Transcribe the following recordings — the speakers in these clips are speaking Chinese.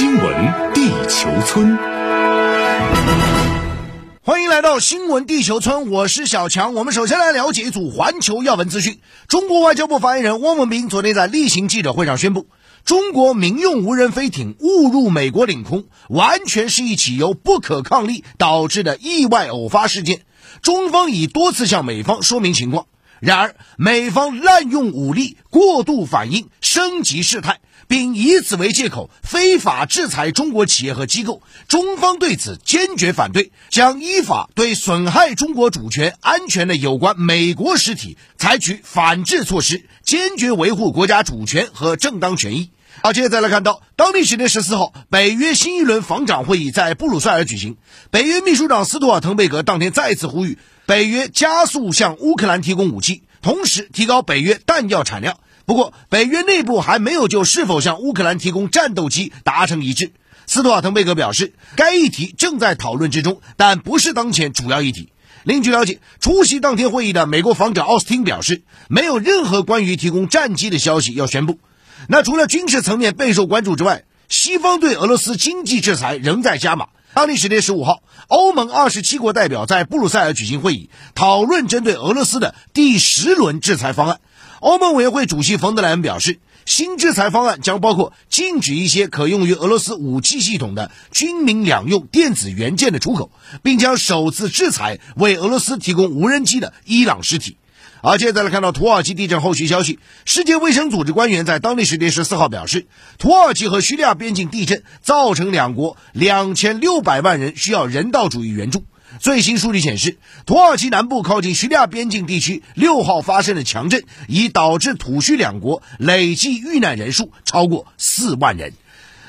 新闻地球村，欢迎来到新闻地球村，我是小强。我们首先来了解一组环球要闻资讯。中国外交部发言人汪文斌昨天在例行记者会上宣布，中国民用无人飞艇误入美国领空，完全是一起由不可抗力导致的意外偶发事件。中方已多次向美方说明情况，然而美方滥用武力、过度反应、升级事态。并以此为借口非法制裁中国企业和机构，中方对此坚决反对，将依法对损害中国主权安全的有关美国实体采取反制措施，坚决维护国家主权和正当权益。好，接着再来看到，当地时间十四号，北约新一轮防长会议在布鲁塞尔举行，北约秘书长斯托尔滕贝格当天再次呼吁北约加速向乌克兰提供武器，同时提高北约弹药产量。不过，北约内部还没有就是否向乌克兰提供战斗机达成一致。斯图瓦滕贝格表示，该议题正在讨论之中，但不是当前主要议题。另据了解，出席当天会议的美国防长奥斯汀表示，没有任何关于提供战机的消息要宣布。那除了军事层面备受关注之外，西方对俄罗斯经济制裁仍在加码。当地时间十五号，欧盟二十七国代表在布鲁塞尔举行会议，讨论针对俄罗斯的第十轮制裁方案。欧盟委员会主席冯德莱恩表示，新制裁方案将包括禁止一些可用于俄罗斯武器系统的军民两用电子元件的出口，并将首次制裁为俄罗斯提供无人机的伊朗实体。而接着来看到土耳其地震后续消息，世界卫生组织官员在当地时间十四号表示，土耳其和叙利亚边境地震造成两国两千六百万人需要人道主义援助。最新数据显示，土耳其南部靠近叙利亚边境地区六号发生的强震，已导致土叙两国累计遇难人数超过四万人。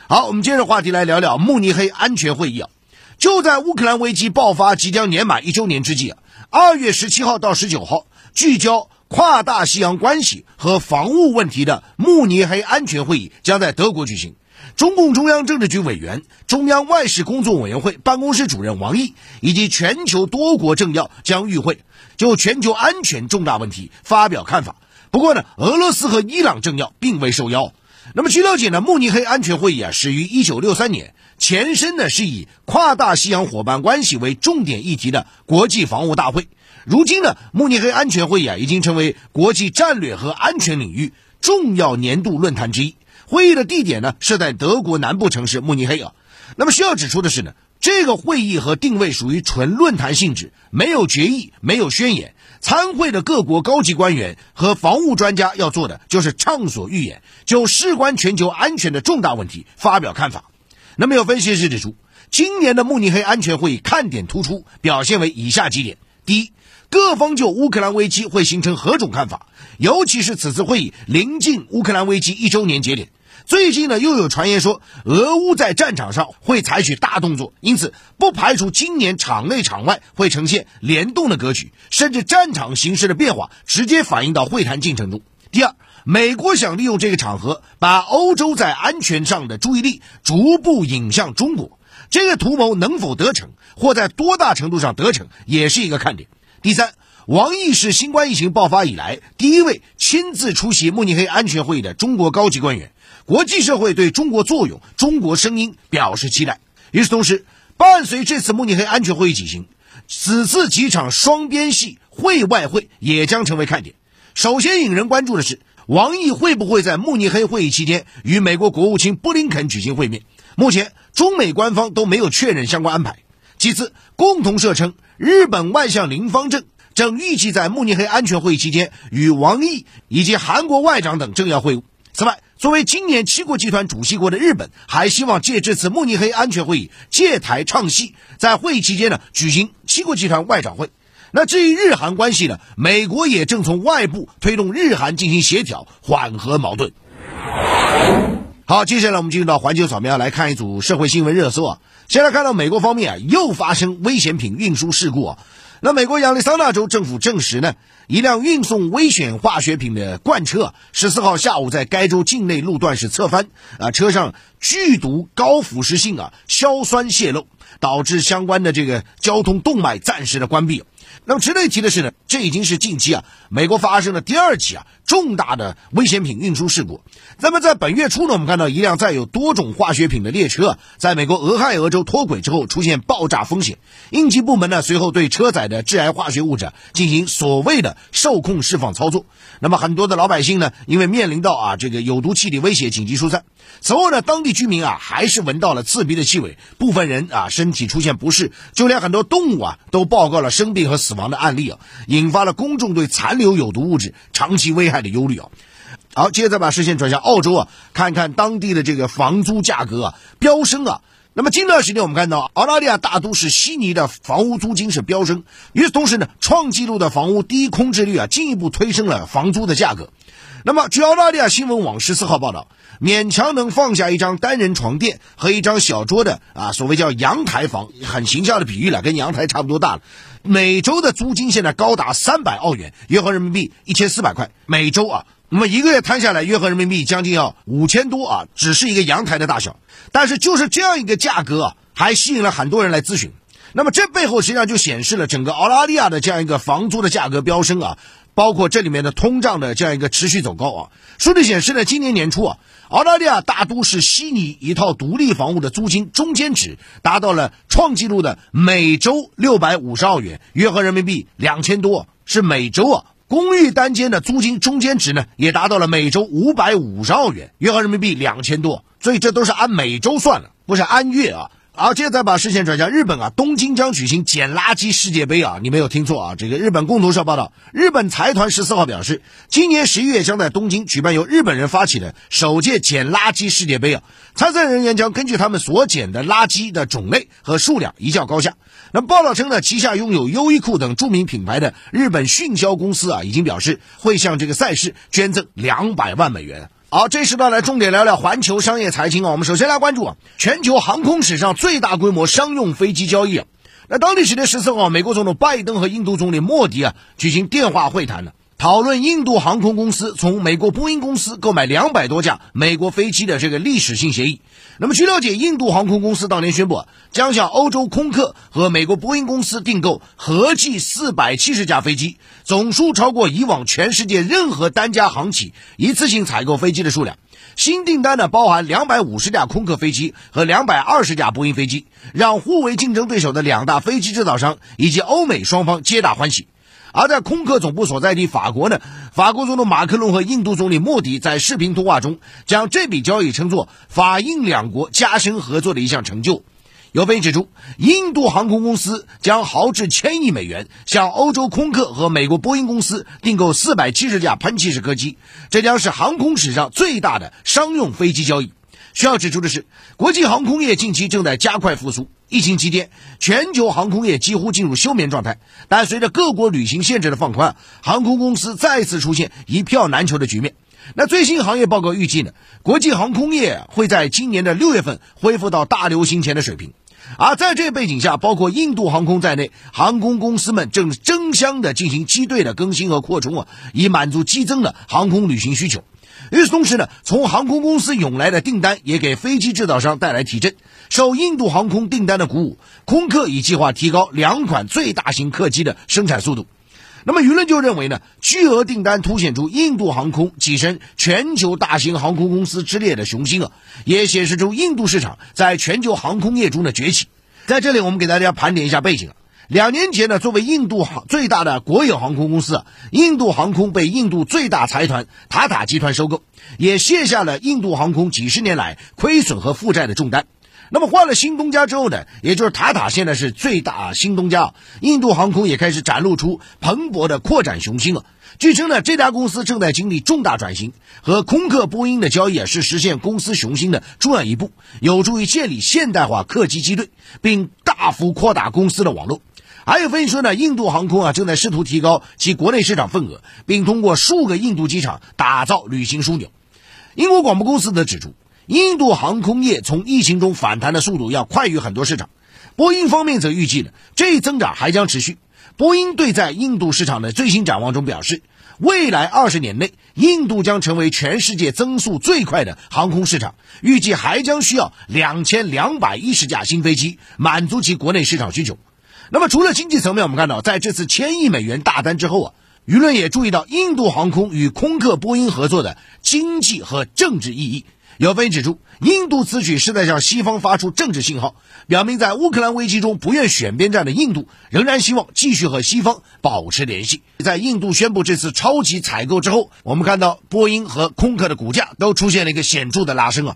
好，我们接着话题来聊聊慕尼黑安全会议啊。就在乌克兰危机爆发即将年满一周年之际啊，二月十七号到十九号，聚焦跨大西洋关系和防务问题的慕尼黑安全会议将在德国举行。中共中央政治局委员、中央外事工作委员会办公室主任王毅以及全球多国政要将与会，就全球安全重大问题发表看法。不过呢，俄罗斯和伊朗政要并未受邀。那么据了解呢，慕尼黑安全会议啊始于1963年，前身呢是以跨大西洋伙伴关系为重点议题的国际防务大会。如今呢，慕尼黑安全会议啊已经成为国际战略和安全领域重要年度论坛之一。会议的地点呢设在德国南部城市慕尼黑啊。那么需要指出的是呢，这个会议和定位属于纯论坛性质，没有决议，没有宣言。参会的各国高级官员和防务专家要做的就是畅所欲言，就事关全球安全的重大问题发表看法。那么有分析师指出，今年的慕尼黑安全会议看点突出，表现为以下几点：第一，各方就乌克兰危机会形成何种看法，尤其是此次会议临近乌克兰危机一周年节点。最近呢，又有传言说俄乌在战场上会采取大动作，因此不排除今年场内场外会呈现联动的格局，甚至战场形势的变化直接反映到会谈进程中。第二，美国想利用这个场合把欧洲在安全上的注意力逐步引向中国，这个图谋能否得逞，或在多大程度上得逞，也是一个看点。第三，王毅是新冠疫情爆发以来第一位亲自出席慕尼黑安全会议的中国高级官员。国际社会对中国作用、中国声音表示期待。与此同时，伴随这次慕尼黑安全会议举行，此次几场双边系会外会也将成为看点。首先引人关注的是，王毅会不会在慕尼黑会议期间与美国国务卿布林肯举行会面？目前，中美官方都没有确认相关安排。其次，共同社称，日本外相林方正正预计在慕尼黑安全会议期间与王毅以及韩国外长等政要会晤。此外，作为今年七国集团主席国的日本，还希望借这次慕尼黑安全会议借台唱戏，在会议期间呢举行七国集团外长会。那至于日韩关系呢，美国也正从外部推动日韩进行协调，缓和矛盾。好，接下来我们进入到环球扫描，来看一组社会新闻热搜啊。先来看到美国方面啊，又发生危险品运输事故啊。那美国亚利桑那州政府证实呢，一辆运送危险化学品的罐车，十四号下午在该州境内路段是侧翻，啊，车上剧毒高腐蚀性啊硝酸泄漏，导致相关的这个交通动脉暂时的关闭。那么值得一提的是呢，这已经是近期啊，美国发生的第二起啊重大的危险品运输事故。那么在本月初呢，我们看到一辆载有多种化学品的列车，在美国俄亥俄州脱轨之后出现爆炸风险。应急部门呢随后对车载的致癌化学物质进行所谓的受控释放操作。那么很多的老百姓呢，因为面临到啊这个有毒气体威胁，紧急疏散。此后呢，当地居民啊还是闻到了刺鼻的气味，部分人啊身体出现不适，就连很多动物啊都报告了生病和死。亡的案例啊，引发了公众对残留有毒物质长期危害的忧虑啊。好，接着把视线转向澳洲啊，看看当地的这个房租价格啊飙升啊。那么近段时间我们看到澳大利亚大都市悉尼的房屋租金是飙升，与此同时呢，创纪录的房屋低空置率啊进一步推升了房租的价格。那么，据澳大利亚新闻网十四号报道，勉强能放下一张单人床垫和一张小桌的啊，所谓叫阳台房，很形象的比喻了，跟阳台差不多大了。每周的租金现在高达三百澳元，约合人民币一千四百块每周啊。那么一个月摊下来，约合人民币将近要五千多啊，只是一个阳台的大小。但是就是这样一个价格啊，还吸引了很多人来咨询。那么这背后实际上就显示了整个澳大利亚的这样一个房租的价格飙升啊。包括这里面的通胀的这样一个持续走高啊，数据显示呢，今年年初啊，澳大利亚大都市悉尼一套独立房屋的租金中间值达到了创纪录的每周六百五十澳元，约合人民币两千多，是每周啊。公寓单间的租金中间值呢，也达到了每周五百五十澳元，约合人民币两千多，所以这都是按每周算的，不是按月啊。好，接着再把视线转向日本啊，东京将举行捡垃圾世界杯啊，你没有听错啊，这个日本共同社报道，日本财团十四号表示，今年十一月将在东京举办由日本人发起的首届捡垃圾世界杯啊，参赛人员将根据他们所捡的垃圾的种类和数量一较高下。那么报道称呢，旗下拥有优衣库等著名品牌的日本迅销公司啊，已经表示会向这个赛事捐赠两百万美元。好，这时段来重点聊聊环球商业财经啊。我们首先来关注啊，全球航空史上最大规模商用飞机交易啊。那当地时间十四号，美国总统拜登和印度总理莫迪啊举行电话会谈了。讨论印度航空公司从美国波音公司购买两百多架美国飞机的这个历史性协议。那么，据了解，印度航空公司当年宣布将向欧洲空客和美国波音公司订购合计四百七十架飞机，总数超过以往全世界任何单家航企一次性采购飞机的数量。新订单呢，包含两百五十架空客飞机和两百二十架波音飞机，让互为竞争对手的两大飞机制造商以及欧美双方皆大欢喜。而在空客总部所在地法国呢，法国总统马克龙和印度总理莫迪在视频通话中，将这笔交易称作法印两国加深合作的一项成就。有分析指出，印度航空公司将豪掷千亿美元向欧洲空客和美国波音公司订购四百七十架喷气式客机，这将是航空史上最大的商用飞机交易。需要指出的是，国际航空业近期正在加快复苏。疫情期间，全球航空业几乎进入休眠状态。但随着各国旅行限制的放宽，航空公司再次出现一票难求的局面。那最新行业报告预计呢，国际航空业会在今年的六月份恢复到大流行前的水平。而在这背景下，包括印度航空在内，航空公司们正争相的进行机队的更新和扩充啊，以满足激增的航空旅行需求。与此同时呢，从航空公司涌来的订单也给飞机制造商带来提振。受印度航空订单的鼓舞，空客已计划提高两款最大型客机的生产速度。那么舆论就认为呢，巨额订单凸显出印度航空跻身全球大型航空公司之列的雄心啊，也显示出印度市场在全球航空业中的崛起。在这里，我们给大家盘点一下背景啊。两年前呢，作为印度航最大的国有航空公司，印度航空被印度最大财团塔塔集团收购，也卸下了印度航空几十年来亏损和负债的重担。那么换了新东家之后呢，也就是塔塔现在是最大新东家，印度航空也开始展露出蓬勃的扩展雄心了。据称呢，这家公司正在经历重大转型，和空客、波音的交易啊，是实现公司雄心的重要一步，有助于建立现代化客机机队，并大幅扩大公司的网络。还有分析说呢，印度航空啊正在试图提高其国内市场份额，并通过数个印度机场打造旅行枢纽。英国广播公司则指出，印度航空业从疫情中反弹的速度要快于很多市场。波音方面则预计呢，这一增长还将持续。波音对在印度市场的最新展望中表示，未来二十年内，印度将成为全世界增速最快的航空市场，预计还将需要两千两百一十架新飞机满足其国内市场需求。那么除了经济层面，我们看到在这次千亿美元大单之后啊，舆论也注意到印度航空与空客、波音合作的经济和政治意义。有分析指出，印度此举是在向西方发出政治信号，表明在乌克兰危机中不愿选边站的印度仍然希望继续和西方保持联系。在印度宣布这次超级采购之后，我们看到波音和空客的股价都出现了一个显著的拉升啊。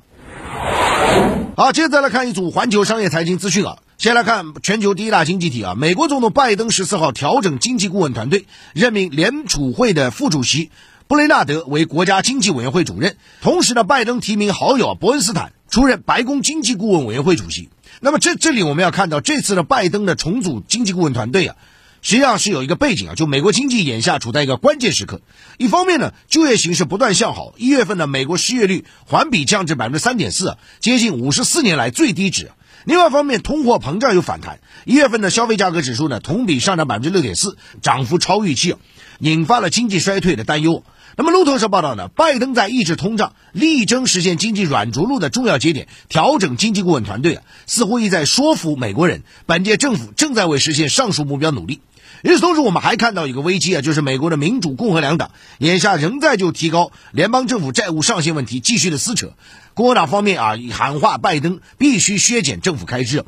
好，接着再来看一组环球商业财经资讯啊。先来看全球第一大经济体啊，美国总统拜登十四号调整经济顾问团队，任命联储会的副主席布雷纳德为国家经济委员会主任，同时呢，拜登提名好友伯恩斯坦出任白宫经济顾问委员会主席。那么这这里我们要看到，这次的拜登的重组经济顾问团队啊。实际上是有一个背景啊，就美国经济眼下处在一个关键时刻。一方面呢，就业形势不断向好，一月份的美国失业率环比降至百分之三点四，接近五十四年来最低值。另外方面，通货膨胀有反弹，一月份的消费价格指数呢同比上涨百分之六点四，涨幅超预期，引发了经济衰退的担忧。那么路透社报道呢，拜登在抑制通胀、力争实现经济软着陆的重要节点调整经济顾问团队啊，似乎意在说服美国人，本届政府正在为实现上述目标努力。与此同时，我们还看到一个危机啊，就是美国的民主共和两党眼下仍在就提高联邦政府债务上限问题继续的撕扯。共和党方面啊，喊话拜登必须削减政府开支。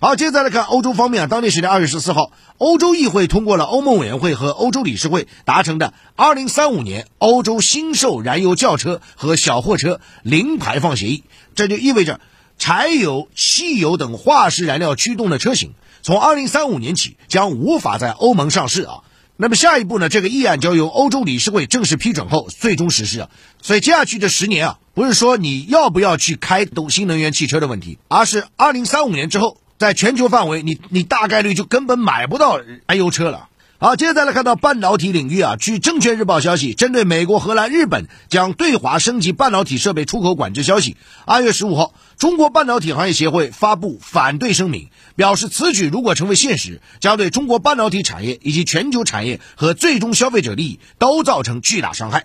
好，接着再来看欧洲方面啊，当地时间二月十四号，欧洲议会通过了欧盟委员会和欧洲理事会达成的二零三五年欧洲新售燃油轿车和小货车零排放协议。这就意味着柴油、汽油等化石燃料驱动的车型。从二零三五年起将无法在欧盟上市啊。那么下一步呢？这个议案将由欧洲理事会正式批准后最终实施啊。所以接下去这十年啊，不是说你要不要去开动新能源汽车的问题，而是二零三五年之后，在全球范围，你你大概率就根本买不到燃油车了。好，接下来看到半导体领域啊，据证券日报消息，针对美国、荷兰、日本将对华升级半导体设备出口管制消息，二月十五号，中国半导体行业协会发布反对声明，表示此举如果成为现实，将对中国半导体产业以及全球产业和最终消费者利益都造成巨大伤害。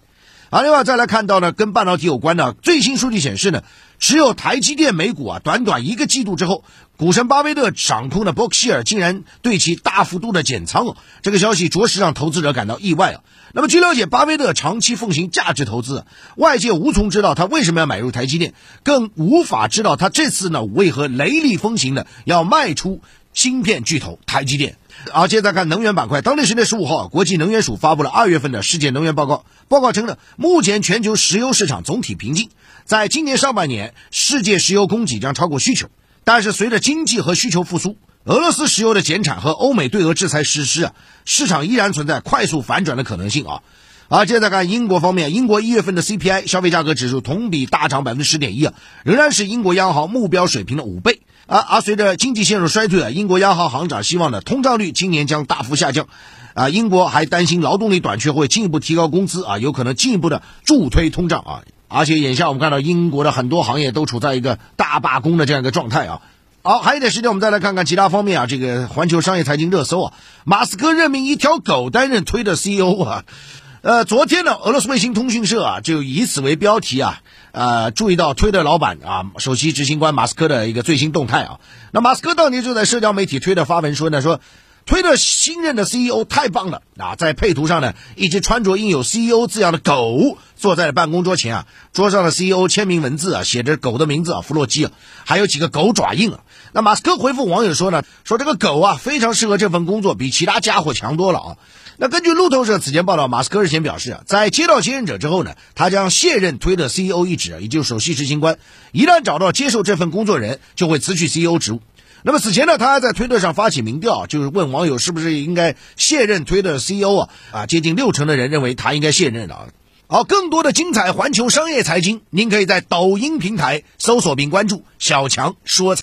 啊，另外再来看到呢，跟半导体有关的最新数据显示呢，持有台积电美股啊，短短一个季度之后，股神巴菲特掌控的伯克希尔竟然对其大幅度的减仓哦，这个消息着实让投资者感到意外啊。那么据了解，巴菲特长期奉行价值投资，外界无从知道他为什么要买入台积电，更无法知道他这次呢为何雷厉风行的要卖出芯片巨头台积电。好，接着看能源板块。当地时间十五号，国际能源署发布了二月份的世界能源报告。报告称呢，目前全球石油市场总体平静，在今年上半年，世界石油供给将超过需求。但是随着经济和需求复苏，俄罗斯石油的减产和欧美对俄制裁实施啊，市场依然存在快速反转的可能性啊。而，接着看英国方面，英国一月份的 CPI 消费价格指数同比大涨百分之十点一啊，仍然是英国央行目标水平的五倍。而而随着经济陷入衰退啊，英国央行行长希望呢，通胀率今年将大幅下降。啊，英国还担心劳动力短缺会进一步提高工资啊，有可能进一步的助推通胀啊。而且眼下我们看到英国的很多行业都处在一个大罢工的这样一个状态啊。好，还有一点时间，我们再来看看其他方面啊。这个环球商业财经热搜啊，马斯克任命一条狗担任推的 CEO 啊。呃，昨天呢，俄罗斯卫星通讯社啊就以此为标题啊，呃，注意到推特老板啊，首席执行官马斯克的一个最新动态啊。那马斯克当年就在社交媒体推特发文说呢，说推特新任的 CEO 太棒了啊，在配图上呢，一只穿着印有 CEO 字样的狗坐在了办公桌前啊，桌上的 CEO 签名文字啊，写着狗的名字啊，弗洛基啊，还有几个狗爪印啊。那马斯克回复网友说呢，说这个狗啊非常适合这份工作，比其他家伙强多了啊。那根据路透社此前报道，马斯克日前表示啊，在接到接任者之后呢，他将卸任推特 CEO 一职，也就是首席执行官。一旦找到接受这份工作人，就会辞去 CEO 职务。那么此前呢，他还在推特上发起民调，就是问网友是不是应该卸任推特 CEO 啊？啊，接近六成的人认为他应该卸任了。好，更多的精彩环球商业财经，您可以在抖音平台搜索并关注“小强说财”。